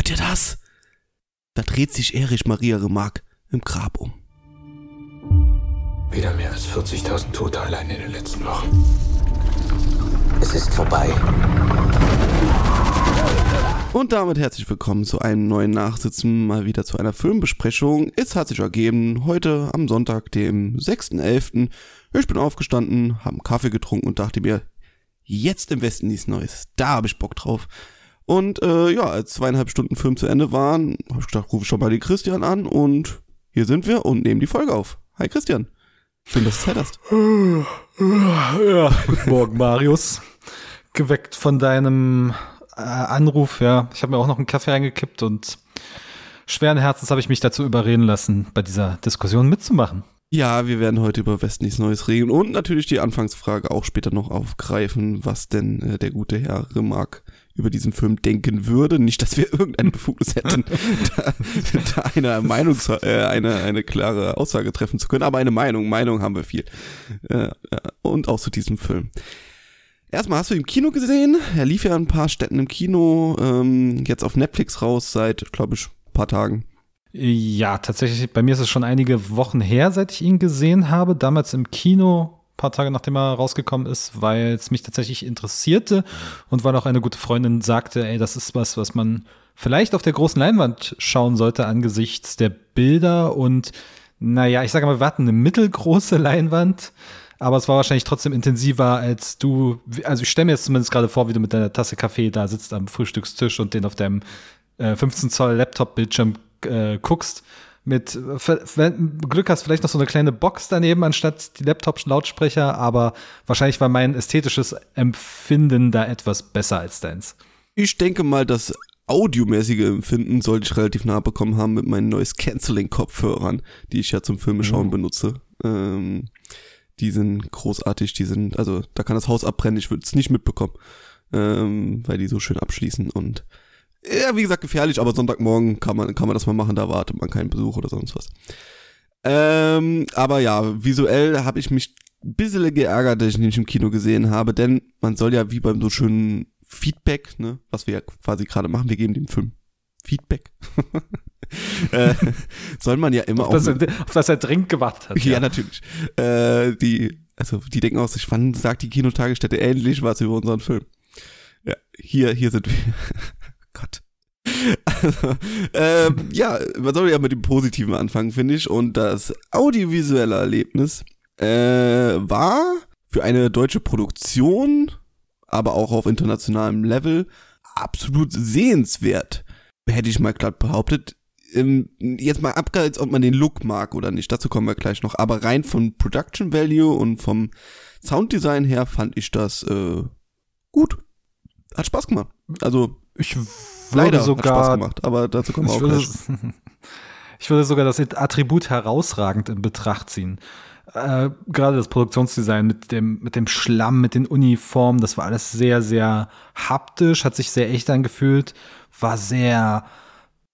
Hört ihr das? Da dreht sich Erich Maria Remarque im Grab um. Wieder mehr als 40.000 Tote allein in den letzten Wochen. Es ist vorbei. Und damit herzlich willkommen zu einem neuen Nachsitzen, mal wieder zu einer Filmbesprechung. Es hat sich ergeben, heute am Sonntag, dem 6.11. Ich bin aufgestanden, habe einen Kaffee getrunken und dachte mir, jetzt im Westen nichts Neues. Da habe ich Bock drauf. Und äh, ja, als zweieinhalb Stunden Film zu Ende waren, habe ich gedacht, rufe ich schon mal den Christian an und hier sind wir und nehmen die Folge auf. Hi Christian. Schön, dass du Zeit hast. Ja, guten Morgen, Marius. Geweckt von deinem äh, Anruf, ja. Ich habe mir auch noch einen Kaffee reingekippt und schweren Herzens habe ich mich dazu überreden lassen, bei dieser Diskussion mitzumachen. Ja, wir werden heute über West nichts Neues reden und natürlich die Anfangsfrage auch später noch aufgreifen, was denn äh, der gute Herr Remark über diesen Film denken würde. Nicht, dass wir irgendeine Befugnis hätten, da, da eine Meinung, äh, eine, eine klare Aussage treffen zu können, aber eine Meinung, Meinung haben wir viel. Äh, und auch zu diesem Film. Erstmal hast du ihn im Kino gesehen. Er lief ja in ein paar Städten im Kino, ähm, jetzt auf Netflix raus seit, glaube ich, paar Tagen. Ja, tatsächlich, bei mir ist es schon einige Wochen her, seit ich ihn gesehen habe. Damals im Kino, paar Tage nachdem er rausgekommen ist, weil es mich tatsächlich interessierte und weil auch eine gute Freundin sagte, ey, das ist was, was man vielleicht auf der großen Leinwand schauen sollte angesichts der Bilder und naja, ich sage mal, wir hatten eine mittelgroße Leinwand, aber es war wahrscheinlich trotzdem intensiver, als du, also ich stelle mir jetzt zumindest gerade vor, wie du mit deiner Tasse Kaffee da sitzt am Frühstückstisch und den auf deinem äh, 15 Zoll Laptop-Bildschirm äh, guckst, mit, wenn Glück hast, vielleicht noch so eine kleine Box daneben anstatt die Laptop-Lautsprecher, aber wahrscheinlich war mein ästhetisches Empfinden da etwas besser als deins. Ich denke mal, das audiomäßige Empfinden sollte ich relativ nah bekommen haben mit meinen Noise Canceling Kopfhörern, die ich ja zum Filmeschauen mhm. benutze. Ähm, die sind großartig, die sind, also da kann das Haus abbrennen, ich würde es nicht mitbekommen, ähm, weil die so schön abschließen und ja, wie gesagt, gefährlich, aber Sonntagmorgen kann man, kann man das mal machen, da wartet man keinen Besuch oder sonst was. Ähm, aber ja, visuell habe ich mich ein bisschen geärgert, dass ich ihn nicht im Kino gesehen habe, denn man soll ja wie beim so schönen Feedback, ne, was wir ja quasi gerade machen, wir geben dem Film Feedback. äh, soll man ja immer auf auch. Das, auf das er dringend gewartet hat. Ja, ja. natürlich. Äh, die, also die denken auch sich, wann sagt die Kinotagesstätte ähnlich was über unseren Film? Ja, hier, hier sind wir. Gott. Also, ähm, ja, man soll ja mit dem Positiven anfangen, finde ich. Und das audiovisuelle Erlebnis äh, war für eine deutsche Produktion, aber auch auf internationalem Level, absolut sehenswert. Hätte ich mal glatt behauptet. Ähm, jetzt mal abgehalten, ob man den Look mag oder nicht. Dazu kommen wir gleich noch. Aber rein von Production Value und vom Sounddesign her fand ich das äh, gut. Hat Spaß gemacht. Also ich würde Leider sogar hat Spaß gemacht, aber dazu kommen wir auch würde, Ich würde sogar das Attribut herausragend in Betracht ziehen. Äh, gerade das Produktionsdesign mit dem, mit dem Schlamm, mit den Uniformen, das war alles sehr, sehr haptisch, hat sich sehr echt angefühlt, war sehr,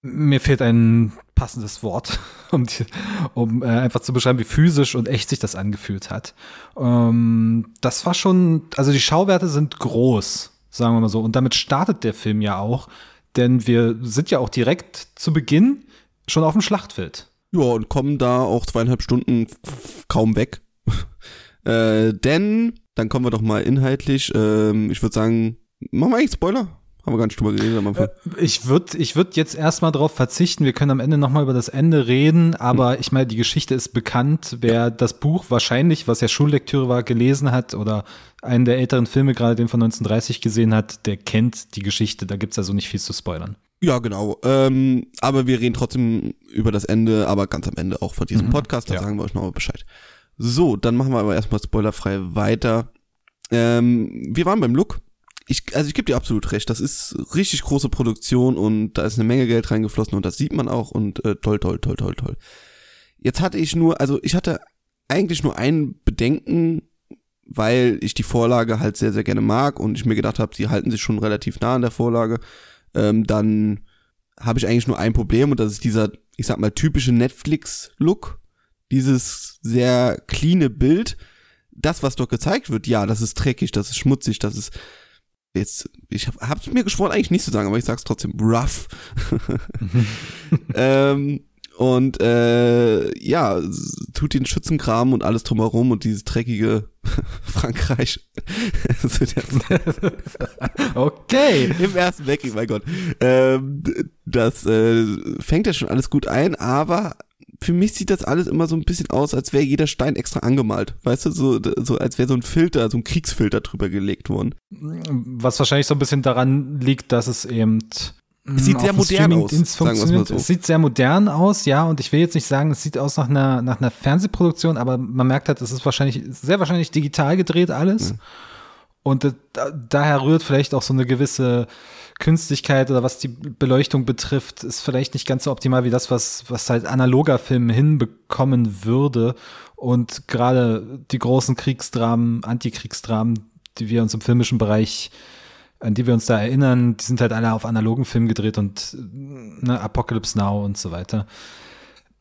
mir fehlt ein passendes Wort, um, die, um äh, einfach zu beschreiben, wie physisch und echt sich das angefühlt hat. Ähm, das war schon, also die Schauwerte sind groß sagen wir mal so. Und damit startet der Film ja auch, denn wir sind ja auch direkt zu Beginn schon auf dem Schlachtfeld. Ja, und kommen da auch zweieinhalb Stunden kaum weg. äh, denn, dann kommen wir doch mal inhaltlich. Ähm, ich würde sagen, machen wir eigentlich Spoiler? Haben wir gar nicht drüber geredet am Anfang. Äh, ich würde ich würd jetzt erstmal darauf verzichten. Wir können am Ende nochmal über das Ende reden, aber hm. ich meine, die Geschichte ist bekannt. Wer das Buch wahrscheinlich, was ja Schullektüre war, gelesen hat oder einen der älteren Filme, gerade den von 1930 gesehen hat, der kennt die Geschichte. Da gibt's also nicht viel zu spoilern. Ja, genau. Ähm, aber wir reden trotzdem über das Ende, aber ganz am Ende auch von diesem mhm, Podcast. Da ja. sagen wir euch nochmal Bescheid. So, dann machen wir aber erstmal spoilerfrei weiter. Ähm, wir waren beim Look ich, also ich gebe dir absolut recht, das ist richtig große Produktion und da ist eine Menge Geld reingeflossen und das sieht man auch und äh, toll, toll, toll, toll, toll. Jetzt hatte ich nur, also ich hatte eigentlich nur ein Bedenken, weil ich die Vorlage halt sehr, sehr gerne mag und ich mir gedacht habe, sie halten sich schon relativ nah an der Vorlage, ähm, dann habe ich eigentlich nur ein Problem und das ist dieser, ich sag mal, typische Netflix-Look, dieses sehr cleane Bild. Das, was dort gezeigt wird, ja, das ist dreckig, das ist schmutzig, das ist jetzt, ich habe hab's mir geschworen, eigentlich nicht zu sagen, aber ich sag's trotzdem, rough. ähm, und äh, ja, tut den Schützenkram und alles drumherum und dieses dreckige Frankreich. okay. Im ersten Weltkrieg, mein Gott. Ähm, das äh, fängt ja schon alles gut ein, aber für mich sieht das alles immer so ein bisschen aus, als wäre jeder Stein extra angemalt. Weißt du, so, so als wäre so ein Filter, so ein Kriegsfilter drüber gelegt worden. Was wahrscheinlich so ein bisschen daran liegt, dass es eben es sieht sehr modern aus. So. Es sieht sehr modern aus, ja, und ich will jetzt nicht sagen, es sieht aus nach einer, nach einer Fernsehproduktion, aber man merkt halt, es ist wahrscheinlich, sehr wahrscheinlich digital gedreht alles. Mhm. Und da, daher rührt vielleicht auch so eine gewisse Künstlichkeit oder was die Beleuchtung betrifft, ist vielleicht nicht ganz so optimal wie das, was, was halt analoger Film hinbekommen würde. Und gerade die großen Kriegsdramen, Antikriegsdramen, die wir uns im filmischen Bereich an die wir uns da erinnern, die sind halt alle auf analogen Film gedreht und ne, Apocalypse Now und so weiter.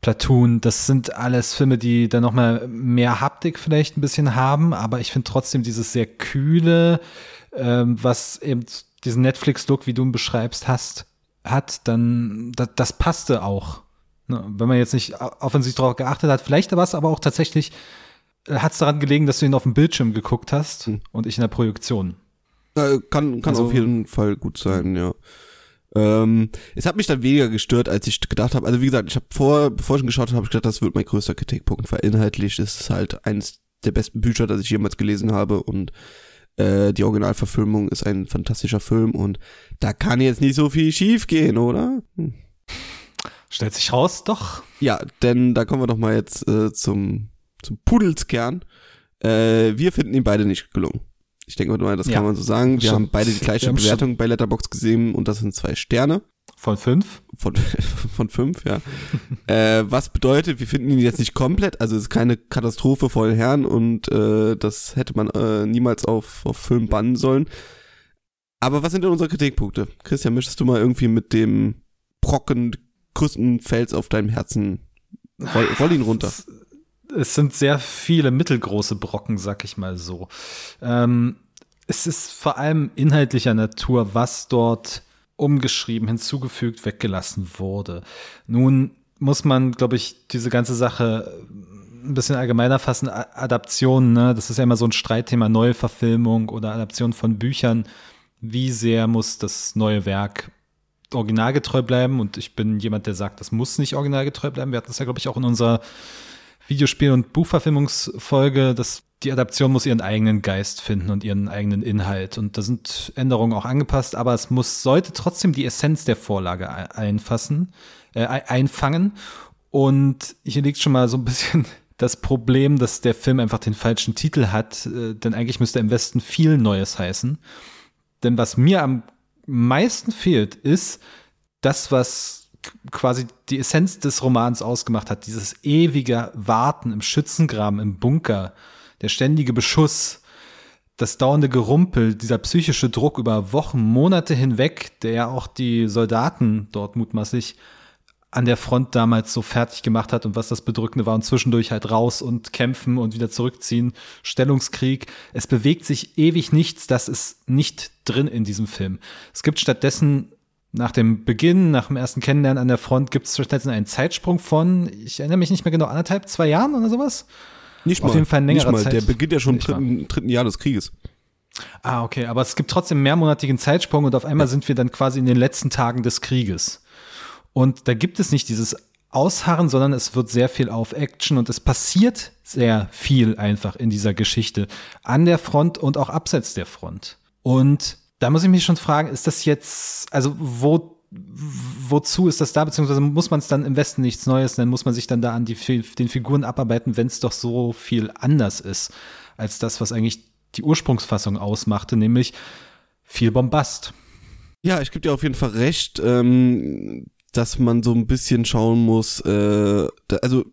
Platoon, das sind alles Filme, die dann nochmal mehr Haptik vielleicht ein bisschen haben, aber ich finde trotzdem dieses sehr kühle, ähm, was eben diesen Netflix-Look, wie du ihn beschreibst, hast, hat, dann das, das passte auch. Ne? Wenn man jetzt nicht offensiv darauf geachtet hat, vielleicht war es aber auch tatsächlich, äh, hat es daran gelegen, dass du ihn auf dem Bildschirm geguckt hast hm. und ich in der Projektion. Äh, kann kann also, auf jeden Fall gut sein, ja. Ähm, es hat mich dann weniger gestört, als ich gedacht habe. Also wie gesagt, ich habe vor, bevor ich schon geschaut habe, habe ich gedacht, das wird mein größter Kritikpunkt, weil inhaltlich ist es halt eines der besten Bücher, das ich jemals gelesen habe und äh, die Originalverfilmung ist ein fantastischer Film und da kann jetzt nicht so viel schief gehen, oder? Hm. Stellt sich raus, doch. Ja, denn da kommen wir doch mal jetzt äh, zum, zum Pudelskern. Äh, wir finden ihn beide nicht gelungen. Ich denke mal, das ja. kann man so sagen. Wir haben beide die gleiche Bewertung bei Letterbox gesehen und das sind zwei Sterne. Von fünf? Von, von fünf, ja. äh, was bedeutet, wir finden ihn jetzt nicht komplett, also es ist keine Katastrophe vor den Herren und äh, das hätte man äh, niemals auf, auf Film bannen sollen. Aber was sind denn unsere Kritikpunkte? Christian, möchtest du mal irgendwie mit dem Brocken, größten Fels auf deinem Herzen, roll, roll ihn runter es sind sehr viele mittelgroße Brocken, sag ich mal so. Ähm, es ist vor allem inhaltlicher Natur, was dort umgeschrieben, hinzugefügt, weggelassen wurde. Nun muss man, glaube ich, diese ganze Sache ein bisschen allgemeiner fassen. Adaptionen, ne? das ist ja immer so ein Streitthema, neue Verfilmung oder Adaption von Büchern. Wie sehr muss das neue Werk originalgetreu bleiben? Und ich bin jemand, der sagt, das muss nicht originalgetreu bleiben. Wir hatten es ja, glaube ich, auch in unserer Videospiel- und Buchverfilmungsfolge, dass die Adaption muss ihren eigenen Geist finden und ihren eigenen Inhalt. Und da sind Änderungen auch angepasst, aber es muss, sollte trotzdem die Essenz der Vorlage einfassen, äh, einfangen. Und hier liegt schon mal so ein bisschen das Problem, dass der Film einfach den falschen Titel hat, äh, denn eigentlich müsste im Westen viel Neues heißen. Denn was mir am meisten fehlt, ist das, was quasi die Essenz des Romans ausgemacht hat. Dieses ewige Warten im Schützengraben, im Bunker, der ständige Beschuss, das dauernde Gerumpel, dieser psychische Druck über Wochen, Monate hinweg, der ja auch die Soldaten dort mutmaßlich an der Front damals so fertig gemacht hat und was das Bedrückende war und zwischendurch halt raus und kämpfen und wieder zurückziehen, Stellungskrieg. Es bewegt sich ewig nichts, das ist nicht drin in diesem Film. Es gibt stattdessen nach dem Beginn, nach dem ersten Kennenlernen an der Front, gibt es stattdessen einen Zeitsprung von, ich erinnere mich nicht mehr genau, anderthalb, zwei Jahren oder sowas? Nicht Auf mal. jeden Fall ein längerer nicht mal. Der beginnt ja schon im dritten, dritten Jahr des Krieges. Ah, okay, aber es gibt trotzdem mehrmonatigen Zeitsprung und auf einmal sind wir dann quasi in den letzten Tagen des Krieges. Und da gibt es nicht dieses Ausharren, sondern es wird sehr viel auf Action und es passiert sehr viel einfach in dieser Geschichte an der Front und auch abseits der Front. Und da muss ich mich schon fragen, ist das jetzt, also wo, wozu ist das da, beziehungsweise muss man es dann im Westen nichts Neues nennen, muss man sich dann da an die, den Figuren abarbeiten, wenn es doch so viel anders ist, als das, was eigentlich die Ursprungsfassung ausmachte, nämlich viel Bombast. Ja, ich gebe dir auf jeden Fall recht, ähm, dass man so ein bisschen schauen muss, äh, da, also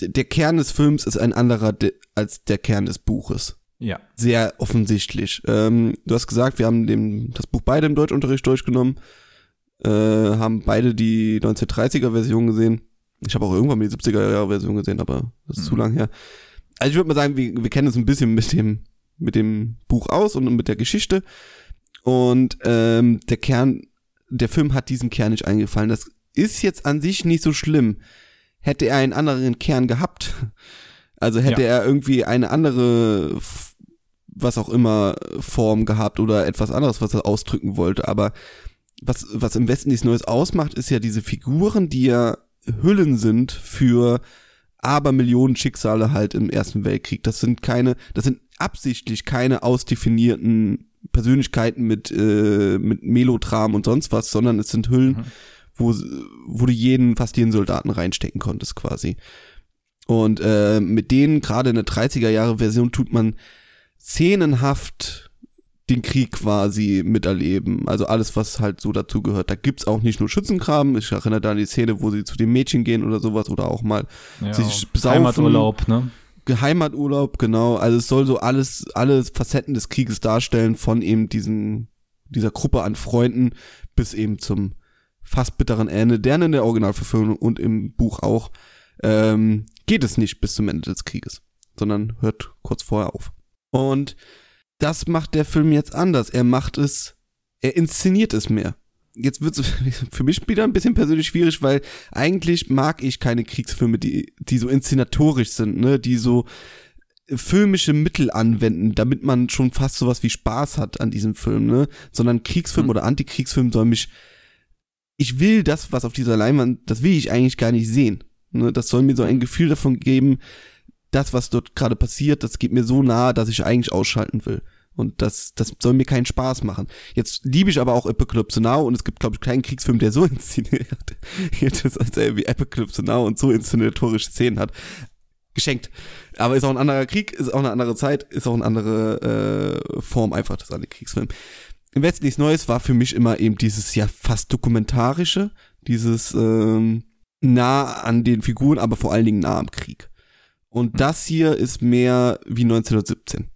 der Kern des Films ist ein anderer als der Kern des Buches. Ja. Sehr offensichtlich. Ähm, du hast gesagt, wir haben dem, das Buch beide im Deutschunterricht durchgenommen, äh, haben beide die 1930er Version gesehen. Ich habe auch irgendwann mal die 70er Jahre Version gesehen, aber das ist mhm. zu lang her. Also ich würde mal sagen, wir, wir kennen uns ein bisschen mit dem, mit dem Buch aus und mit der Geschichte. Und ähm, der Kern, der Film hat diesen Kern nicht eingefallen. Das ist jetzt an sich nicht so schlimm. Hätte er einen anderen Kern gehabt, also hätte Ja. er irgendwie eine andere, was auch immer, Form gehabt oder etwas anderes, was er ausdrücken wollte. Aber was, was im Westen nichts Neues ausmacht, ist ja diese Figuren, die ja Hüllen sind für Abermillionen Schicksale halt im Ersten Weltkrieg. Das sind keine, das sind absichtlich keine ausdefinierten Persönlichkeiten mit, äh, mit Melodram und sonst was, sondern es sind Hüllen, wo, wo du jeden, fast jeden Soldaten reinstecken konntest quasi. Und äh, mit denen, gerade in der 30er Jahre Version, tut man szenenhaft den Krieg quasi miterleben. Also alles, was halt so dazu gehört. Da gibt's auch nicht nur Schützenkram. Ich erinnere da an die Szene, wo sie zu den Mädchen gehen oder sowas oder auch mal Ja, sich besaufen. Heimaturlaub, ne? Heimaturlaub, genau. Also es soll so alles, alle Facetten des Krieges darstellen, von eben diesen, dieser Gruppe an Freunden bis eben zum fast bitteren Ende, der in der Originalverfilmung und im Buch auch, ähm, geht es nicht bis zum Ende des Krieges, sondern hört kurz vorher auf. Und das macht der Film jetzt anders. Er macht es, er inszeniert es mehr. Jetzt wird es für mich wieder ein bisschen persönlich schwierig, weil eigentlich mag ich keine Kriegsfilme, die, die so inszenatorisch sind, ne, die so filmische Mittel anwenden, damit man schon fast sowas wie Spaß hat an diesem Film, ne, sondern Kriegsfilm Mhm. oder Antikriegsfilm soll mich, ich will das, was auf dieser Leinwand, das will ich eigentlich gar nicht sehen, ne, das soll mir so ein Gefühl davon geben, das, was dort gerade passiert, das geht mir so nah, dass ich eigentlich ausschalten will. Und das, das soll mir keinen Spaß machen. Jetzt liebe ich aber auch Apocalypse Now und es gibt, glaube ich, keinen Kriegsfilm, der so inszeniert ist, als er wie Apocalypse Now und so inszenatorische Szenen hat. Geschenkt. Aber ist auch ein anderer Krieg, ist auch eine andere Zeit, ist auch eine andere äh, Form einfach des Kriegsfilms. Im Westen nichts Neues war für mich immer eben dieses ja fast dokumentarische, dieses ähm, nah an den Figuren, aber vor allen Dingen nah am Krieg. Und das hier ist mehr wie 1917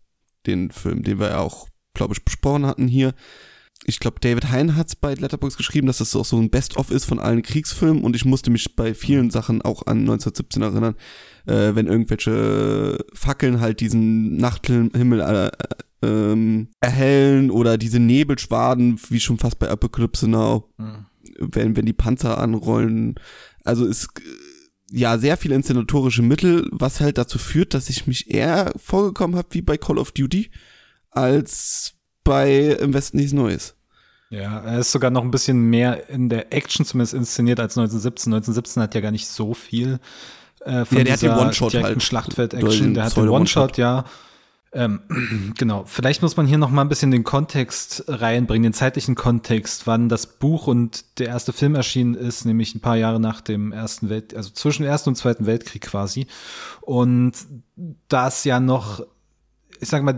den Film, den wir ja auch, glaube ich, besprochen hatten hier. Ich glaube, David Hein hat's bei Letterboxd geschrieben, dass das auch so ein Best-of ist von allen Kriegsfilmen und ich musste mich bei vielen Sachen auch an 1917 erinnern, äh, wenn irgendwelche Fackeln halt diesen Nachthimmel äh, ähm, erhellen oder diese Nebelschwaden, wie schon fast bei Apocalypse Now, wenn, wenn die Panzer anrollen. Also ist äh, ja sehr viele inszenatorische Mittel, was halt dazu führt, dass ich mich eher vorgekommen habe wie bei Call of Duty als bei Im Westen nichts Neues. Ja, er ist sogar noch ein bisschen mehr in der Action zumindest inszeniert als 1917. 1917 hat ja gar nicht so viel äh, von Ja, der hat dieser den One-Shot halt. Schlachtfeld-Action. Der hat den. One-Shot, ja. Ähm, genau. Vielleicht muss man hier noch mal ein bisschen den Kontext reinbringen, den zeitlichen Kontext, wann das Buch und der erste Film erschienen ist, nämlich ein paar Jahre nach dem Ersten Welt, also zwischen Ersten und Zweiten Weltkrieg quasi. Und das ja noch ich sag mal,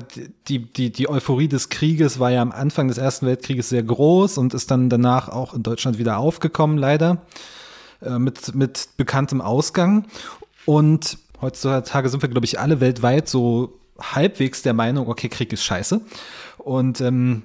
die, die, die Euphorie des Krieges war ja am Anfang des Ersten Weltkrieges sehr groß und ist dann danach auch in Deutschland wieder aufgekommen, leider, äh, mit, mit bekanntem Ausgang. Und heutzutage sind wir, glaube ich, alle weltweit so halbwegs der Meinung, okay, Krieg ist scheiße. Und ähm,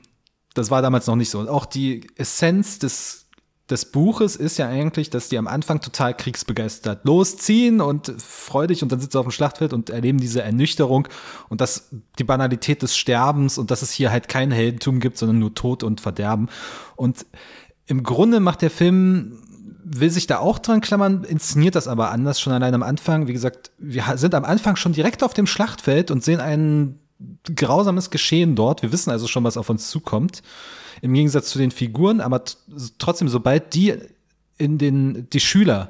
das war damals noch nicht so. Und auch die Essenz des des Buches ist ja eigentlich, dass die am Anfang total kriegsbegeistert losziehen und freudig und dann sitzen sie auf dem Schlachtfeld und erleben diese Ernüchterung und das, die Banalität des Sterbens und dass es hier halt kein Heldentum gibt, sondern nur Tod und Verderben. Und im Grunde macht der Film, will sich da auch dran klammern, inszeniert das aber anders, schon allein am Anfang. Wie gesagt, wir sind am Anfang schon direkt auf dem Schlachtfeld und sehen ein grausames Geschehen dort. Wir wissen also schon, was auf uns zukommt im Gegensatz zu den Figuren, aber trotzdem, sobald die in den, die Schüler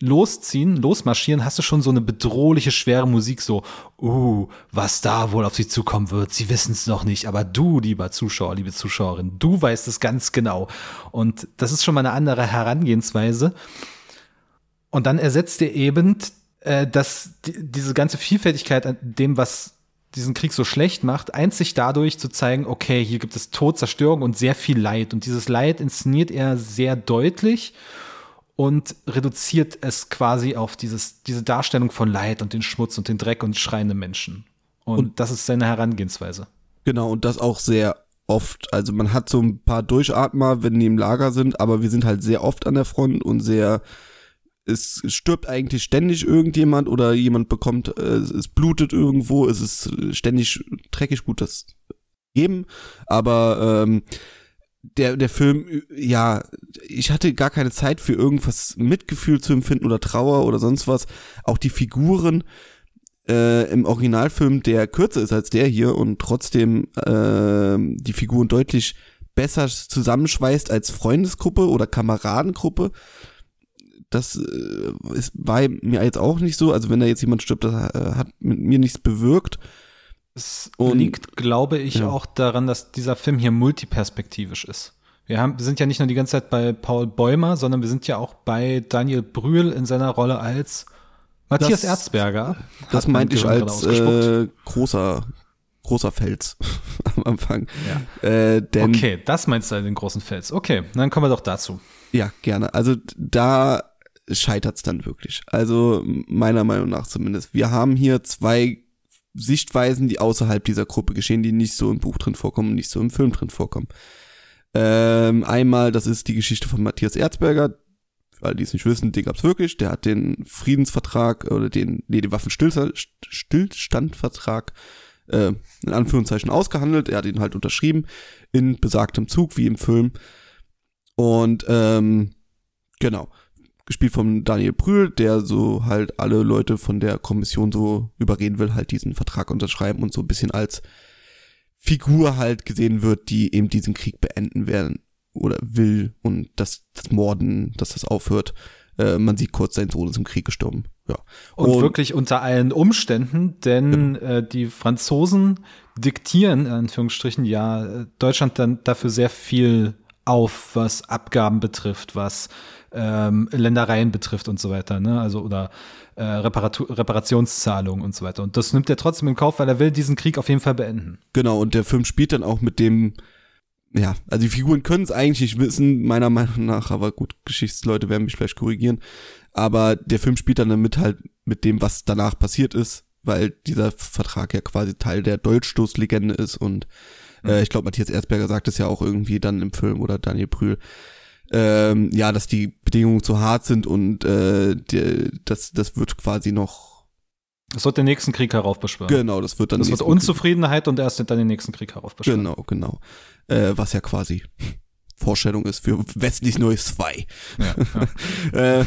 losziehen, losmarschieren, hast du schon so eine bedrohliche, schwere Musik, so, uh, was da wohl auf sie zukommen wird, sie wissen es noch nicht, aber du, lieber Zuschauer, liebe Zuschauerin, du weißt es ganz genau. Und das ist schon mal eine andere Herangehensweise. Und dann ersetzt er eben, äh, dass die, diese ganze Vielfältigkeit an dem, was diesen Krieg so schlecht macht, einzig dadurch zu zeigen, okay, hier gibt es Tod, Zerstörung und sehr viel Leid. Und dieses Leid inszeniert er sehr deutlich und reduziert es quasi auf dieses, diese Darstellung von Leid und den Schmutz und den Dreck und schreiende Menschen. Und, und das ist seine Herangehensweise. Genau, und das auch sehr oft. Also man hat so ein paar Durchatmer, wenn die im Lager sind, aber wir sind halt sehr oft an der Front und sehr es stirbt eigentlich ständig irgendjemand oder jemand bekommt, äh, es blutet irgendwo, es ist ständig dreckig gut, das geben, aber ähm, der, der Film, ja, ich hatte gar keine Zeit für irgendwas Mitgefühl zu empfinden oder Trauer oder sonst was. Auch die Figuren äh, im Originalfilm, der kürzer ist als der hier und trotzdem äh, die Figuren deutlich besser zusammenschweißt als Freundesgruppe oder Kameradengruppe. Das äh, ist, war mir jetzt auch nicht so. Also wenn da jetzt jemand stirbt, das äh, hat mit mir nichts bewirkt. Es Und- liegt, glaube ich, ja. auch daran, dass dieser Film hier multiperspektivisch ist. Wir, haben, wir sind ja nicht nur die ganze Zeit bei Paul Bäumer, sondern wir sind ja auch bei Daniel Brühl in seiner Rolle als Matthias Das- Erzberger. Das meinte ich als äh, großer, großer Fels am Anfang. Ja. Äh, denn, Okay, das meinst du den großen Fels. Okay, dann kommen wir doch dazu. Ja, gerne. Also da scheitert's dann wirklich. Also meiner Meinung nach zumindest. Wir haben hier zwei Sichtweisen, die außerhalb dieser Gruppe geschehen, die nicht so im Buch drin vorkommen nicht so im Film drin vorkommen. Ähm, einmal, das ist die Geschichte von Matthias Erzberger. Alle, die es nicht wissen, den gab's wirklich. Der hat den Friedensvertrag oder den, nee, den Waffenstillstandvertrag äh, in Anführungszeichen ausgehandelt. Er hat ihn halt unterschrieben in besagtem Zug wie im Film. Und ähm, genau, gespielt von Daniel Brühl, der so halt alle Leute von der Kommission so überreden will, halt diesen Vertrag unterschreiben und so ein bisschen als Figur halt gesehen wird, die eben diesen Krieg beenden werden oder will und dass das Morden, dass das aufhört. Äh, man sieht kurz, sein Sohn ist im Krieg gestorben. Ja. Und, wirklich unter allen Umständen, denn äh, die Franzosen diktieren, in Anführungsstrichen, ja, äh, Deutschland dann dafür sehr viel auf, was Abgaben betrifft, was ähm, Ländereien betrifft und so weiter, ne? Also oder äh, Reparatu Reparationszahlungen und so weiter. Und das nimmt er trotzdem in Kauf, weil er will diesen Krieg auf jeden Fall beenden. Genau, und der Film spielt dann auch mit dem, ja, also die Figuren können es eigentlich nicht wissen, meiner Meinung nach, aber gut, Geschichtsleute werden mich vielleicht korrigieren. Aber der Film spielt dann damit halt mit dem, was danach passiert ist, weil dieser Vertrag ja quasi Teil der Dolchstoßlegende ist und äh, ich glaube, Matthias Erzberger sagt es ja auch irgendwie dann im Film oder Daniel Brühl, ähm, ja, dass die Bedingungen zu hart sind und äh, die, das, das wird quasi noch, Das wird den nächsten Krieg heraufbeschwören. genau, das wird dann das wird Unzufriedenheit und erst dann den nächsten Krieg heraufbeschwören. Genau, genau. Äh, was ja quasi Vorstellung ist für Westlich Neues 2. Ja, ja. Äh,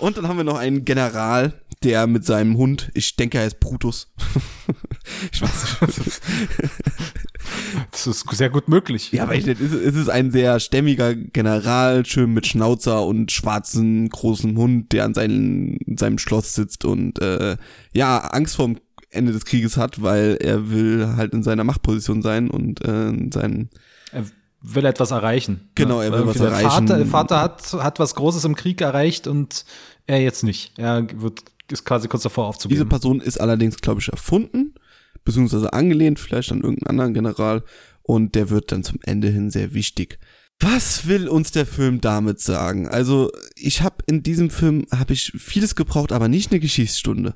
und dann haben wir noch einen General, der mit seinem Hund, ich denke, er ist Brutus. ich weiß nicht. Das ist sehr gut möglich. Ja, aber ich, es ist- es ist ein sehr stämmiger General, schön mit Schnauzer und schwarzen großen Hund, der an seinen, seinem Schloss sitzt und äh, ja, Angst vorm Ende des Krieges hat, weil er will halt in seiner Machtposition sein und äh, in seinen Er will etwas erreichen. Genau, er will Weil was der erreichen. Vater, der Vater hat, hat was Großes im Krieg erreicht und er jetzt nicht. Er wird, ist quasi kurz davor Diese aufzugeben. Person ist allerdings, glaube ich, erfunden, beziehungsweise angelehnt vielleicht an irgendeinen anderen General und der wird dann zum Ende hin sehr wichtig. Was will uns der Film damit sagen? Also ich habe in diesem Film habe ich vieles gebraucht, aber nicht eine Geschichtsstunde.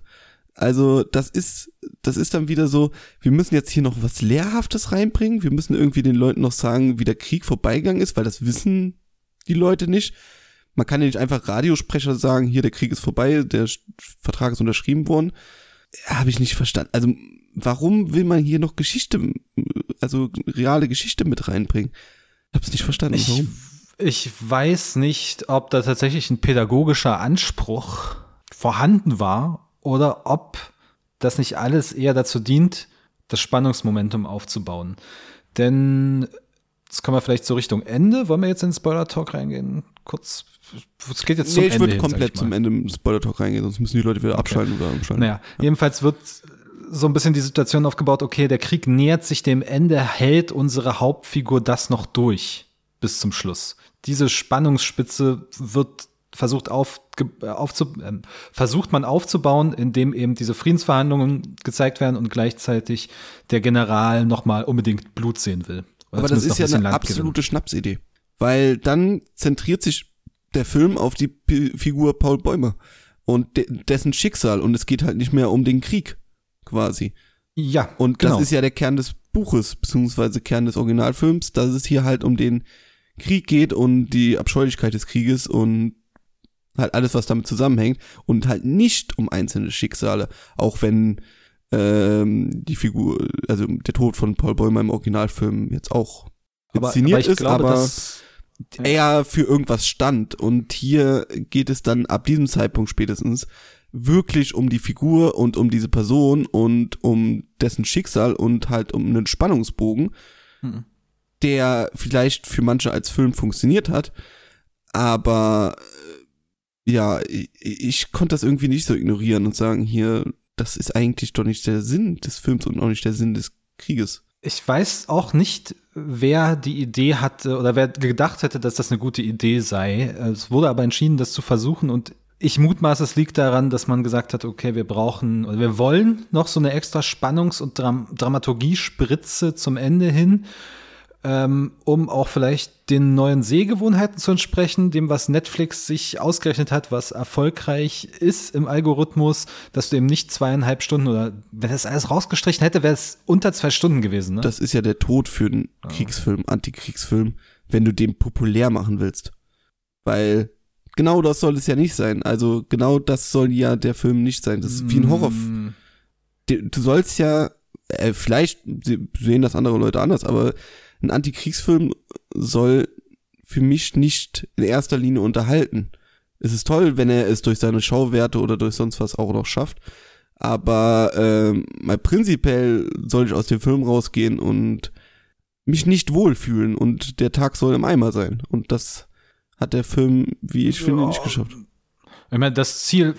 Also das ist das ist dann wieder so, wir müssen jetzt hier noch was Lehrhaftes reinbringen. Wir müssen irgendwie den Leuten noch sagen, wie der Krieg vorbeigegangen ist, weil das wissen die Leute nicht. Man kann ja nicht einfach Radiosprecher sagen, hier der Krieg ist vorbei, der Vertrag ist unterschrieben worden. Habe ich nicht verstanden. Also warum will man hier noch Geschichte, also reale Geschichte mit reinbringen? Ich habe es nicht verstanden. ich, warum? ich weiß nicht, ob da tatsächlich ein pädagogischer Anspruch vorhanden war oder ob das nicht alles eher dazu dient, das Spannungsmomentum aufzubauen. Denn jetzt kommen wir vielleicht so Richtung Ende. Wollen wir jetzt in den Spoiler-Talk reingehen? Kurz. Es geht jetzt zum Nee, ich Ende. würde hin, sag komplett ich zum Ende im Spoiler-Talk reingehen, sonst müssen die Leute wieder abschalten oder umschalten. Naja, jedenfalls wird so ein bisschen die Situation aufgebaut, okay, der Krieg nähert sich dem Ende, hält unsere Hauptfigur das noch durch bis zum Schluss. Diese Spannungsspitze wird versucht auf, aufzu, ähm, versucht man aufzubauen, indem eben diese Friedensverhandlungen gezeigt werden und gleichzeitig der General nochmal unbedingt Blut sehen will. Oder Aber das ist ja eine Land absolute Schnapsidee. Weil dann zentriert sich der Film auf die P Figur Paul Bäumer und de dessen Schicksal und es geht halt nicht mehr um den Krieg quasi. Ja, Und genau. das ist ja der Kern des Buches, beziehungsweise Kern des Originalfilms, dass es hier halt um den Krieg geht und die Abscheulichkeit des Krieges und halt alles, was damit zusammenhängt und halt nicht um einzelne Schicksale, auch wenn ähm, die Figur, also der Tod von Paul Bäumer im Originalfilm jetzt auch Aber, inszeniert aber ich ist, glaube, aber er für irgendwas stand. Und hier geht es dann ab diesem Zeitpunkt spätestens wirklich um die Figur und um diese Person und um dessen Schicksal und halt um einen Spannungsbogen, Mhm. der vielleicht für manche als Film funktioniert hat, aber äh, ja, ich, ich konnte das irgendwie nicht so ignorieren und sagen, hier, das ist eigentlich doch nicht der Sinn des Films und auch nicht der Sinn des Krieges. Ich weiß auch nicht, wer die Idee hatte oder wer gedacht hätte, dass das eine gute Idee sei. Es wurde aber entschieden, das zu versuchen und ich mutmaße, es liegt daran, dass man gesagt hat, okay, wir brauchen oder wir wollen noch so eine extra Spannungs- und Dram Dramaturgie-Spritze zum Ende hin, ähm, um auch vielleicht den neuen Sehgewohnheiten zu entsprechen, dem, was Netflix sich ausgerechnet hat, was erfolgreich ist im Algorithmus, dass du eben nicht zweieinhalb Stunden oder wenn das alles rausgestrichen hätte, wäre es unter zwei Stunden gewesen. Ne? Das ist ja der Tod für einen Kriegsfilm, Antikriegsfilm, wenn du den populär machen willst. Weil genau das soll es ja nicht sein. Also genau das soll ja der Film nicht sein. Das ist wie ein Horror. Mm, Du du sollst ja, äh, vielleicht se- sehen das andere Leute anders, aber ein Antikriegsfilm soll für mich nicht in erster Linie unterhalten. Es ist toll, wenn er es durch seine Schauwerte oder durch sonst was auch noch schafft. Aber ähm, mal prinzipiell soll ich aus dem Film rausgehen und mich nicht wohlfühlen und der Tag soll im Eimer sein. Und das hat der Film, wie ich finde, Ja. nicht geschafft. Ich meine, das Ziel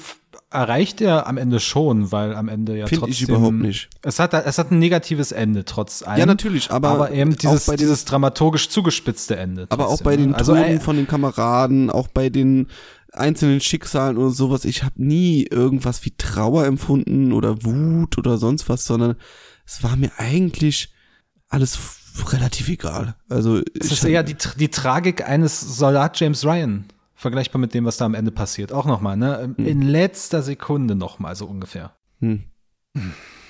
erreicht er am Ende schon, weil am Ende ja Finde trotzdem. ich überhaupt nicht. Es hat, es hat ein negatives Ende, trotz allem. Ja, natürlich, aber, Aber, eben dieses, den, dieses dramaturgisch zugespitzte Ende. aber auch bei den ne? also, Toten äh, von den Kameraden, auch bei den einzelnen Schicksalen oder sowas, ich habe nie irgendwas wie Trauer empfunden oder Wut oder sonst was, sondern es war mir eigentlich alles relativ egal. Also Es ist eher die, die Tragik eines Soldat James Ryan. Vergleichbar mit dem, was da am Ende passiert. Auch nochmal, ne? In letzter Sekunde nochmal, so ungefähr. hm.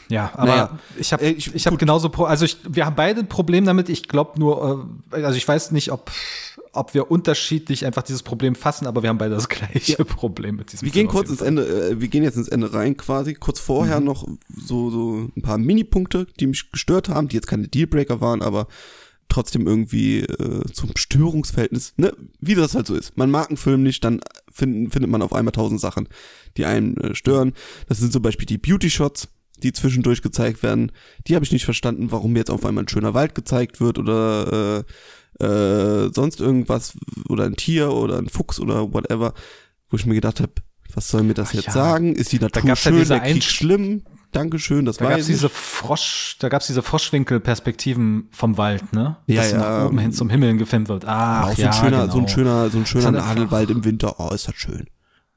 Ja, aber Naja, ich habe äh, ich, ich- gut. genauso, Pro also ich, wir haben beide ein Problem damit. Ich glaube nur, äh, also ich weiß nicht, ob, ob wir unterschiedlich einfach dieses Problem fassen, aber wir haben beide das gleiche Problem mit diesem Wir gehen Film auf kurz ins Fall. Ende, äh, wir gehen jetzt ins Ende rein quasi. Kurz Mhm. vorher noch so, so ein paar Minipunkte, die mich gestört haben, die jetzt keine Dealbreaker waren, aber trotzdem irgendwie äh, zum Störungsverhältnis, ne, wie das halt so ist. Man mag einen Film nicht, dann finden, findet man auf einmal tausend Sachen, die einen äh, stören. Das sind zum Beispiel die Beauty-Shots, die zwischendurch gezeigt werden. Die habe ich nicht verstanden, warum jetzt auf einmal ein schöner Wald gezeigt wird oder äh, äh, sonst irgendwas oder ein Tier oder ein Fuchs oder whatever, wo ich mir gedacht habe, was soll mir das Ach jetzt ja. sagen? Ist die Natur ja schön, der Krieg schlimm? Dankeschön, das Da war gab's diese Frosch, da gab's diese Froschwinkelperspektiven vom Wald, ne? Ja, Dass ja. nach oben hin zum Himmel gefilmt wird. Ah, auch so ja, ein schöner, genau. so ein schöner, so ein schöner Das Nadelwald im Winter. Oh, ist das schön.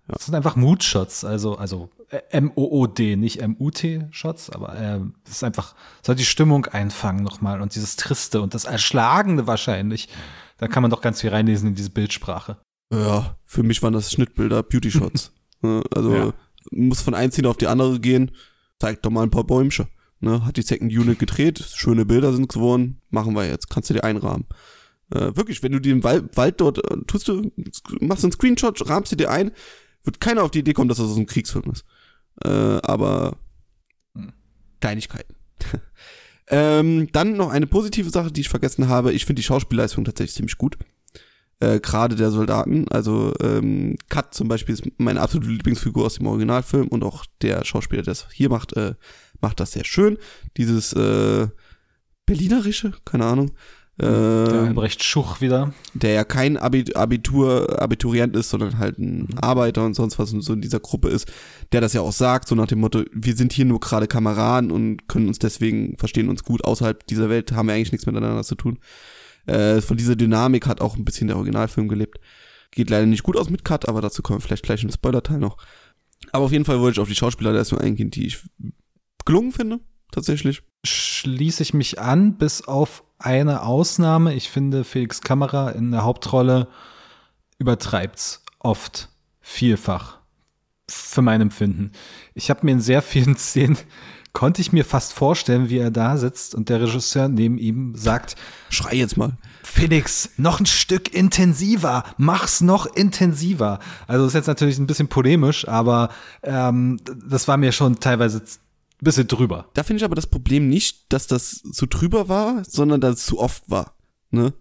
Das sind einfach Mood-Shots, also, also äh, M-O-O-D, nicht M-U-T-Shots, aber äh, es ist einfach, soll die Stimmung einfangen nochmal und dieses Triste und das Erschlagende wahrscheinlich. Da kann man doch ganz viel reinlesen in diese Bildsprache. Ja, für mich waren das Schnittbilder, Beauty Shots. Ne, also Ja. muss von einer Szene auf die andere gehen. Zeigt doch mal ein paar Bäumchen. Ne, hat die Second Unit gedreht, schöne Bilder sind geworden. Machen wir jetzt, kannst du dir einrahmen. Äh, wirklich, wenn du den Wald, Wald dort äh, tust du, machst einen Screenshot, rahmst du dir ein, wird keiner auf die Idee kommen, dass das aus einem Kriegsfilm ist. Äh, aber Hm. Kleinigkeiten. ähm, dann noch eine positive Sache, die ich vergessen habe. Ich finde die Schauspielleistung tatsächlich ziemlich gut. Äh, Gerade der Soldaten. Also ähm, Kat zum Beispiel ist meine absolute Lieblingsfigur aus dem Originalfilm und auch der Schauspieler, der es hier macht, äh, macht das sehr schön. Dieses äh, Berlinerische, keine Ahnung. Äh, Der Albrecht Schuch wieder. der ja kein Abi- Abitur, Abiturient ist, sondern halt ein Arbeiter und sonst was und so in dieser Gruppe ist, der das ja auch sagt, so nach dem Motto, wir sind hier nur gerade Kameraden und können uns deswegen, verstehen uns gut, außerhalb dieser Welt haben wir eigentlich nichts miteinander zu tun. Äh, von dieser Dynamik hat auch ein bisschen der Originalfilm gelebt. Geht leider nicht gut aus mit Cut, aber dazu kommen wir vielleicht gleich im Spoiler-Teil noch. Aber auf jeden Fall wollte ich auf die Schauspielerleistung eingehen, die ich gelungen finde, tatsächlich. Schließe ich mich an, bis auf eine Ausnahme. Ich finde, Felix Kamera in der Hauptrolle übertreibt's oft, vielfach, für mein Empfinden. Ich habe mir in sehr vielen Szenen, konnte ich mir fast vorstellen, wie er da sitzt und der Regisseur neben ihm sagt, Schrei jetzt mal. Felix, noch ein Stück intensiver, mach's noch intensiver. Also das ist jetzt natürlich ein bisschen polemisch, aber ähm, das war mir schon teilweise z- bisschen drüber. Da finde ich aber das Problem nicht, dass das zu drüber war, sondern dass es zu oft war. Ne?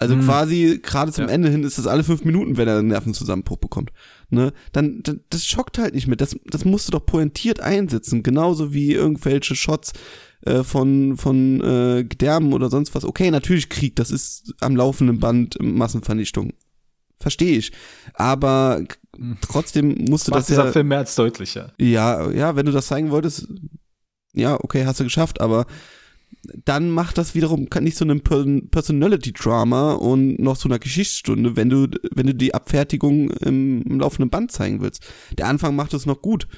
Also Hm. quasi gerade zum Ja. Ende hin ist das alle fünf Minuten, wenn er einen Nervenzusammenbruch bekommt. Ne? Dann, dann das schockt halt nicht mehr. Das, das musst du doch pointiert einsetzen, genauso wie irgendwelche Shots äh, von von äh, Gedärmen oder sonst was. Okay, natürlich Krieg, das ist am laufenden Band Massenvernichtung. Verstehe ich. Aber k- trotzdem musst du Macht das dieser ja, Film mehr als deutlicher. ja, ja, wenn du das zeigen wolltest, ja, okay, hast du geschafft, aber dann macht das wiederum kann nicht so ein Person- Personality-Drama und noch so eine Geschichtsstunde, wenn du, wenn du die Abfertigung im, im laufenden Band zeigen willst. Der Anfang macht es noch gut.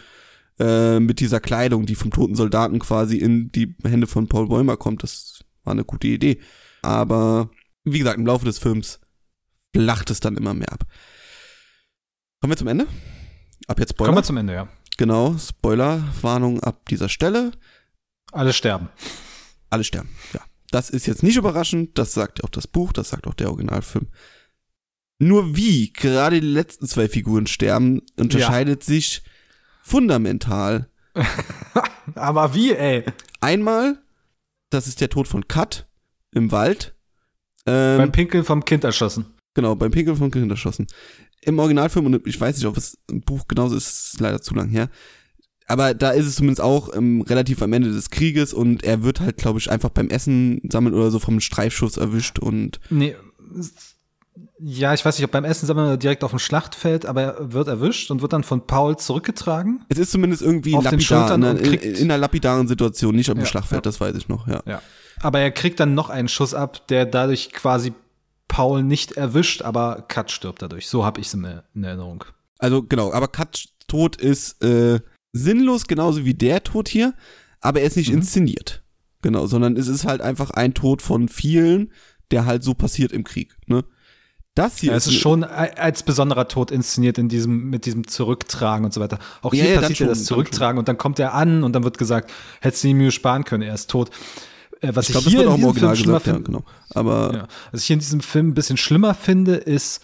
Äh, mit dieser Kleidung, die vom toten Soldaten quasi in die Hände von Paul Bäumer kommt. Das war eine gute Idee. Aber wie gesagt, im Laufe des Films lacht es dann immer mehr ab. Kommen wir zum Ende? Ab jetzt Spoiler. Kommen wir zum Ende, ja. Genau, Spoilerwarnung ab dieser Stelle. Alle sterben. Alle sterben, ja. Das ist jetzt nicht überraschend, das sagt auch das Buch, das sagt auch der Originalfilm. Nur wie gerade die letzten zwei Figuren sterben, unterscheidet sich fundamental. Aber wie, ey? Einmal, das ist der Tod von Kat im Wald. Ähm, Beim Pinkeln vom Kind erschossen. Genau, beim Pinkeln von Kind erschossen. Im Originalfilm, und ich weiß nicht, ob es im Buch genauso ist, ist leider zu lang her. Aber da ist es zumindest auch ähm, relativ am Ende des Krieges und er wird halt, glaube ich, einfach beim Essen sammeln oder so vom Streifschuss erwischt und Nee. Ja, ich weiß nicht, ob beim Essen sammeln oder direkt auf dem Schlachtfeld, aber er wird erwischt und wird dann von Paul zurückgetragen. es ist zumindest irgendwie Auf lapidar, Schultern in, in, in einer lapidaren Situation, nicht am Ja, Schlachtfeld, ja. das weiß ich noch, ja. Ja. Aber er kriegt dann noch einen Schuss ab, der dadurch quasi Paul nicht erwischt, aber Kat stirbt dadurch. So habe ich es in, in Erinnerung. Also genau, aber Kats Tod ist äh, sinnlos, genauso wie der Tod hier, aber er ist nicht Mhm. inszeniert. Genau, sondern es ist halt einfach ein Tod von vielen, der halt so passiert im Krieg. Ne? Das hier Ja, es ist schon als besonderer Tod inszeniert in diesem, mit diesem Zurücktragen und so weiter. Auch Ja, hier ja, passiert ja das Zurücktragen und dann kommt er an und dann wird gesagt, hättest du die Mühe sparen können, er ist tot. Äh, was Ich ich, glaube, das hier wird in auch im diesem Original Film schlimmer finde, genau. Aber. Was ich hier in diesem Film ein bisschen schlimmer finde, ist,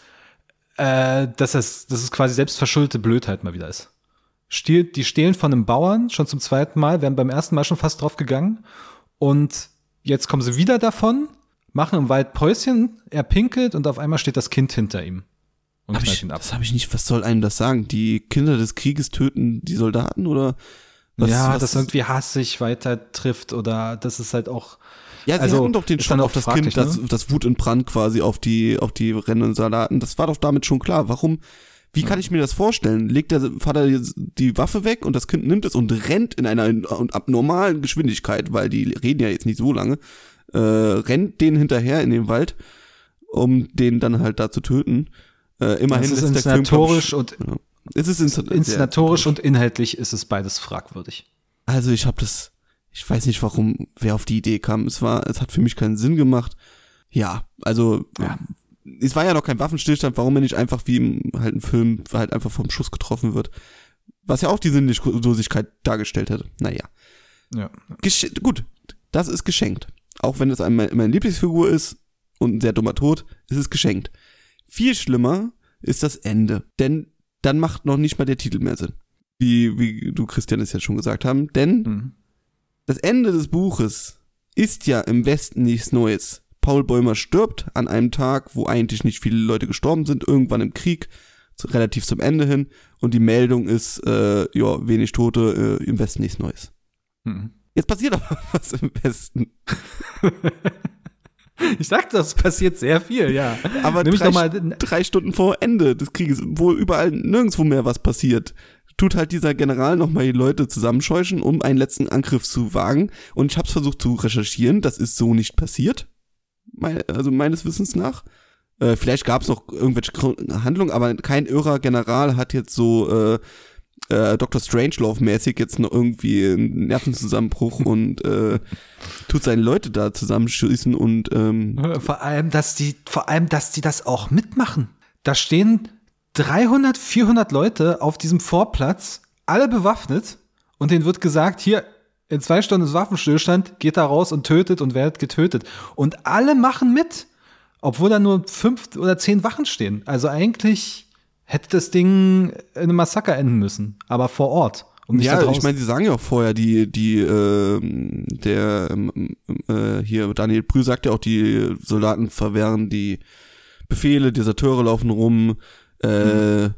äh, dass es, dass es quasi selbstverschuldete Blödheit mal wieder ist. Stiel, die stehlen von einem Bauern schon zum zweiten Mal, werden beim ersten Mal schon fast drauf gegangen und jetzt kommen sie wieder davon, machen im Wald Päuschen, er pinkelt und auf einmal steht das Kind hinter ihm und hab knallt ich, ihn ab. das habe ich nicht, was soll einem das sagen? Die Kinder des Krieges töten die Soldaten oder was, ja, was, dass irgendwie hassig weiter trifft oder das ist halt auch. Ja, sie also, hatten doch den auch auf das fraglich, Kind, das, ne? das Wut und Brand quasi auf die, auf die rennenden Soldaten. Das war doch damit schon klar. Warum, wie kann ich mir das vorstellen? Legt der Vater die, Waffe weg und das Kind nimmt es und rennt in einer abnormalen Geschwindigkeit, weil die reden ja jetzt nicht so lange, äh, rennt den hinterher in den Wald, um den dann halt da zu töten. Äh, immerhin Das ist ist der Film, und ja. Es ist inszen- inszenatorisch und inhaltlich ist es beides fragwürdig. Also ich habe das, ich weiß nicht, warum, wer auf die Idee kam. Es war, es hat für mich keinen Sinn gemacht. Ja, also Ja. Es war ja noch kein Waffenstillstand, warum er nicht einfach wie im halt ein Film halt einfach vom Schuss getroffen wird. Was ja auch die Sinnlosigkeit dargestellt hätte. Naja. Ja. Gesch gut, das ist geschenkt. Auch wenn es meine meine Lieblingsfigur ist und ein sehr dummer Tod, ist es geschenkt. Viel schlimmer ist das Ende. Denn dann macht noch nicht mal der Titel mehr Sinn. Wie, wie du, Christian, es ja schon gesagt haben. Denn Mhm. das Ende des Buches ist ja im Westen nichts Neues. Paul Bäumer stirbt an einem Tag, wo eigentlich nicht viele Leute gestorben sind, irgendwann im Krieg, zu, relativ zum Ende hin. Und die Meldung ist, äh, ja, wenig Tote, äh, im Westen nichts Neues. Mhm. Jetzt passiert aber was im Westen. Ich sagte, das passiert sehr viel, ja. Aber Nämlich drei, mal- drei Stunden vor Ende des Krieges, wo überall nirgendwo mehr was passiert, tut halt dieser General nochmal die Leute zusammenscheuchen, um einen letzten Angriff zu wagen. Und ich habe es versucht zu recherchieren, das ist so nicht passiert. Also meines Wissens nach. Äh, vielleicht gab es noch irgendwelche Handlungen, aber kein irrer General hat jetzt so äh, äh, Dr. Strangelove-mäßig jetzt noch irgendwie einen Nervenzusammenbruch und äh, tut seine Leute da zusammenschießen und ähm, Vor allem, dass die, vor allem, dass die das auch mitmachen. Da stehen 300, 400 Leute auf diesem Vorplatz, alle bewaffnet, und denen wird gesagt, hier, in zwei Stunden ist Waffenstillstand, geht da raus und tötet und werdet getötet. Und alle machen mit, obwohl da nur fünf oder zehn Wachen stehen. Also eigentlich hätte das Ding in einem Massaker enden müssen, aber vor Ort. Nicht da ja, ich meine, sie sagen ja auch vorher, die, die, ähm, der, ähm, äh, hier, Daniel Brühl sagt ja auch, die Soldaten verwehren die Befehle, Deserteure laufen rum. Äh,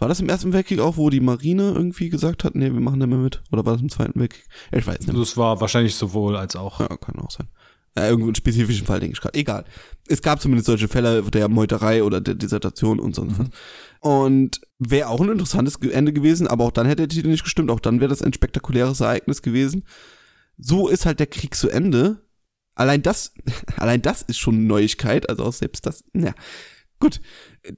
war das im Ersten Weltkrieg auch, wo die Marine irgendwie gesagt hat, nee, wir machen nicht mehr mit? Oder war das im Zweiten Weltkrieg? Ich weiß nicht. mehr. das war wahrscheinlich sowohl als auch. Ja, kann auch sein. Äh, irgendwo einen spezifischen Fall, denke ich gerade. Egal. Es gab zumindest solche Fälle der Meuterei oder der Dissertation und sonst was. Und wäre auch ein interessantes Ende gewesen, aber auch dann hätte der Titel nicht gestimmt. Auch dann wäre das ein spektakuläres Ereignis gewesen. So ist halt der Krieg zu Ende. Allein das, allein das ist schon eine Neuigkeit. Also auch selbst das, ja. Gut,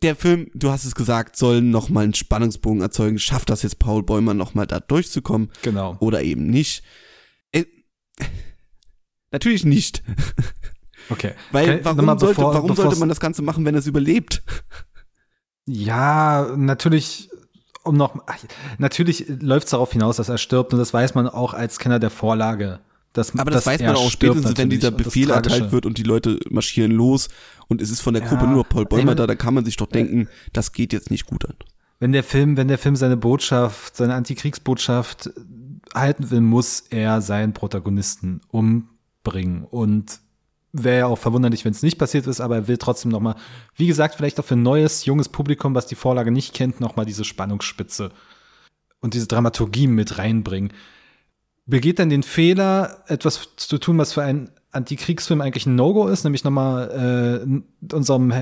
der Film, du hast es gesagt, soll nochmal einen Spannungsbogen erzeugen. Schafft das jetzt Paul Bäumer nochmal da durchzukommen? Genau. oder eben nicht. Äh, natürlich nicht. Okay. Weil Kann- warum, nochmal sollte, bevor- warum sollte man das Ganze machen, wenn es überlebt? Ja, natürlich, um noch, natürlich läuft es darauf hinaus, dass er stirbt und das weiß man auch als Kenner der Vorlage. Dass, Aber das dass weiß man auch spätestens, wenn dieser das Befehl erteilt wird und die Leute marschieren los und es ist von der Ja, Gruppe nur Paul Bäumer da, da kann man sich doch denken, das geht jetzt nicht gut an. Wenn der Film, wenn der Film seine Botschaft, seine Antikriegsbotschaft halten will, muss er seinen Protagonisten umbringen. Und wäre ja auch verwunderlich, wenn es nicht passiert ist, aber er will trotzdem nochmal, wie gesagt, vielleicht auch für ein neues, junges Publikum, was die Vorlage nicht kennt, nochmal diese Spannungsspitze und diese Dramaturgie mit reinbringen. Begeht dann den Fehler, etwas zu tun, was für einen Antikriegsfilm eigentlich ein No-Go ist, nämlich nochmal äh, unserem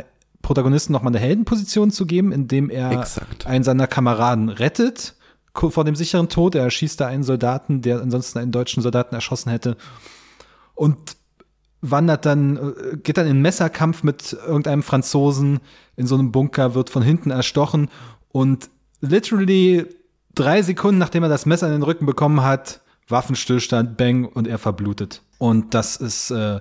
Protagonisten nochmal eine Heldenposition zu geben, indem er Exakt. einen seiner Kameraden rettet vor dem sicheren Tod. Er erschießt da einen Soldaten, der ansonsten einen deutschen Soldaten erschossen hätte. Und wandert dann, äh, geht dann in Messerkampf mit irgendeinem Franzosen in so einem Bunker, wird von hinten erstochen und literally drei Sekunden, nachdem er das Messer in den Rücken bekommen hat, Waffenstillstand, bang, und er verblutet. Und das ist, äh,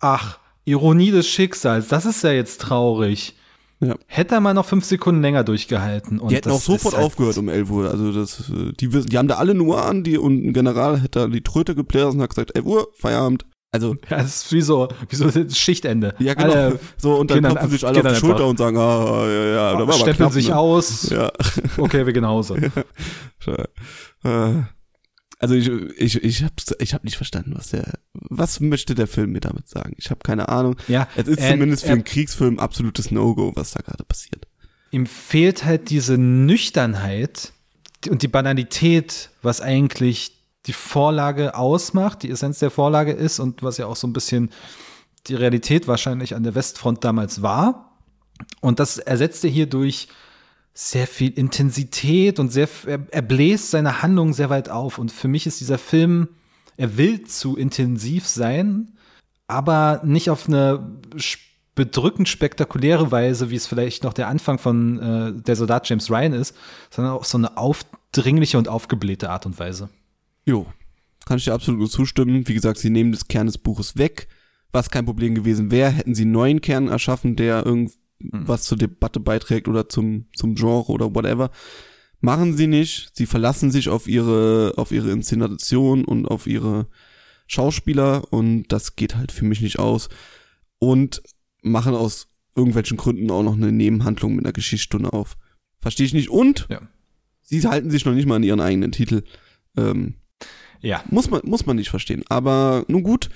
ach, Ironie des Schicksals, das ist ja jetzt traurig. Ja. Hätte er mal noch fünf Sekunden länger durchgehalten. Und Die hätten auch sofort halt- aufgehört um 11 Uhr. Also das, äh, die, die haben da alle nur an, die und ein General hätte da die Tröte gebläst und hat gesagt, 11 Uhr, Feierabend. Also, Ja, das ist wie so, wie so Schichtende. ja genau. Alle so, und dann klopfen sich alle auf die Schulter einfach. und sagen, ah, ja, ja, da war aber stempeln knapp, sich ne? aus. Ja. Okay, wir gehen nach Hause. Äh, Also ich, ich, ich habe ich hab nicht verstanden, was der, was möchte der Film mir damit sagen? Ich habe keine Ahnung. Ja, Es ist er- zumindest für er- einen Kriegsfilm absolutes No-Go, was da gerade passiert. ihm fehlt halt diese Nüchternheit und die Banalität, was eigentlich die Vorlage ausmacht, die Essenz der Vorlage ist und was ja auch so ein bisschen die Realität wahrscheinlich an der Westfront damals war. Und das ersetzt er hier durch sehr viel Intensität und sehr, er, er bläst seine Handlung sehr weit auf. Und für mich ist dieser Film, er will zu intensiv sein, aber nicht auf eine bedrückend spektakuläre Weise, wie es vielleicht noch der Anfang von äh, der Soldat James Ryan ist, sondern auf so eine aufdringliche und aufgeblähte Art und Weise. Jo, kann ich dir absolut nur zustimmen. Wie gesagt, sie nehmen das Kern des Buches weg, was kein Problem gewesen wäre. Hätten sie einen neuen Kern erschaffen, der irgendwas zur Debatte beiträgt oder zum, zum Genre oder whatever. Machen sie nicht. Sie verlassen sich auf ihre, auf ihre Inszenation und auf ihre Schauspieler und das geht halt für mich nicht aus. Und machen aus irgendwelchen Gründen auch noch eine Nebenhandlung mit einer Geschichtsstunde auf. Verstehe ich nicht. Und Ja. sie halten sich noch nicht mal an ihren eigenen Titel. Ähm, Ja. muss man, muss man nicht verstehen. Aber nun gut,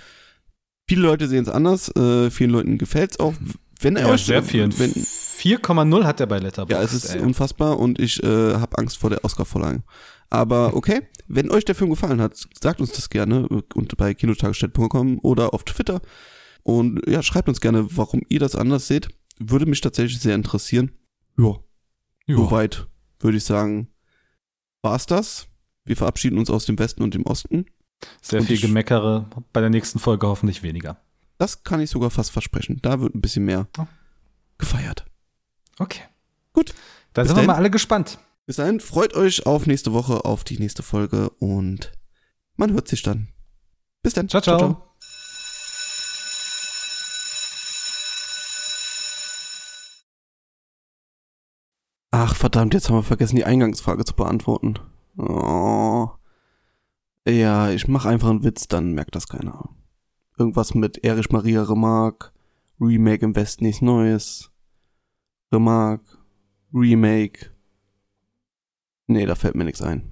viele Leute sehen es anders, äh, vielen Leuten gefällt's auch. Wenn er Ja, euch sehr. Wenn, 4,0 hat er bei Letterboxd. ja, es ist ey. unfassbar und ich äh, habe Angst vor der Oscar-Vorlage. Aber okay, wenn euch der Film gefallen hat, sagt uns das gerne und bei kinotagesstätte.com oder auf Twitter. Und ja, schreibt uns gerne, warum ihr das anders seht. Würde mich tatsächlich sehr interessieren. Ja, Ja. soweit würde ich sagen, war's das. Wir verabschieden uns aus dem Westen und dem Osten. Sehr Und viel Gemeckere. Bei der nächsten Folge hoffentlich weniger. Das kann ich sogar fast versprechen. Da wird ein bisschen mehr Oh. gefeiert. Okay. Gut. Dann Bis sind wir dann. mal alle gespannt. Bis dahin, freut euch auf nächste Woche, auf die nächste Folge und man hört sich dann. Bis dann. Ciao, ciao. Ach, verdammt, jetzt haben wir vergessen, die Eingangsfrage zu beantworten. Oh. Ja, ich mache einfach einen Witz, dann merkt das keiner. Irgendwas mit Erich Maria Remarque, Remake im Westen nichts Neues. Remarque, Remake. Nee, da fällt mir nichts ein.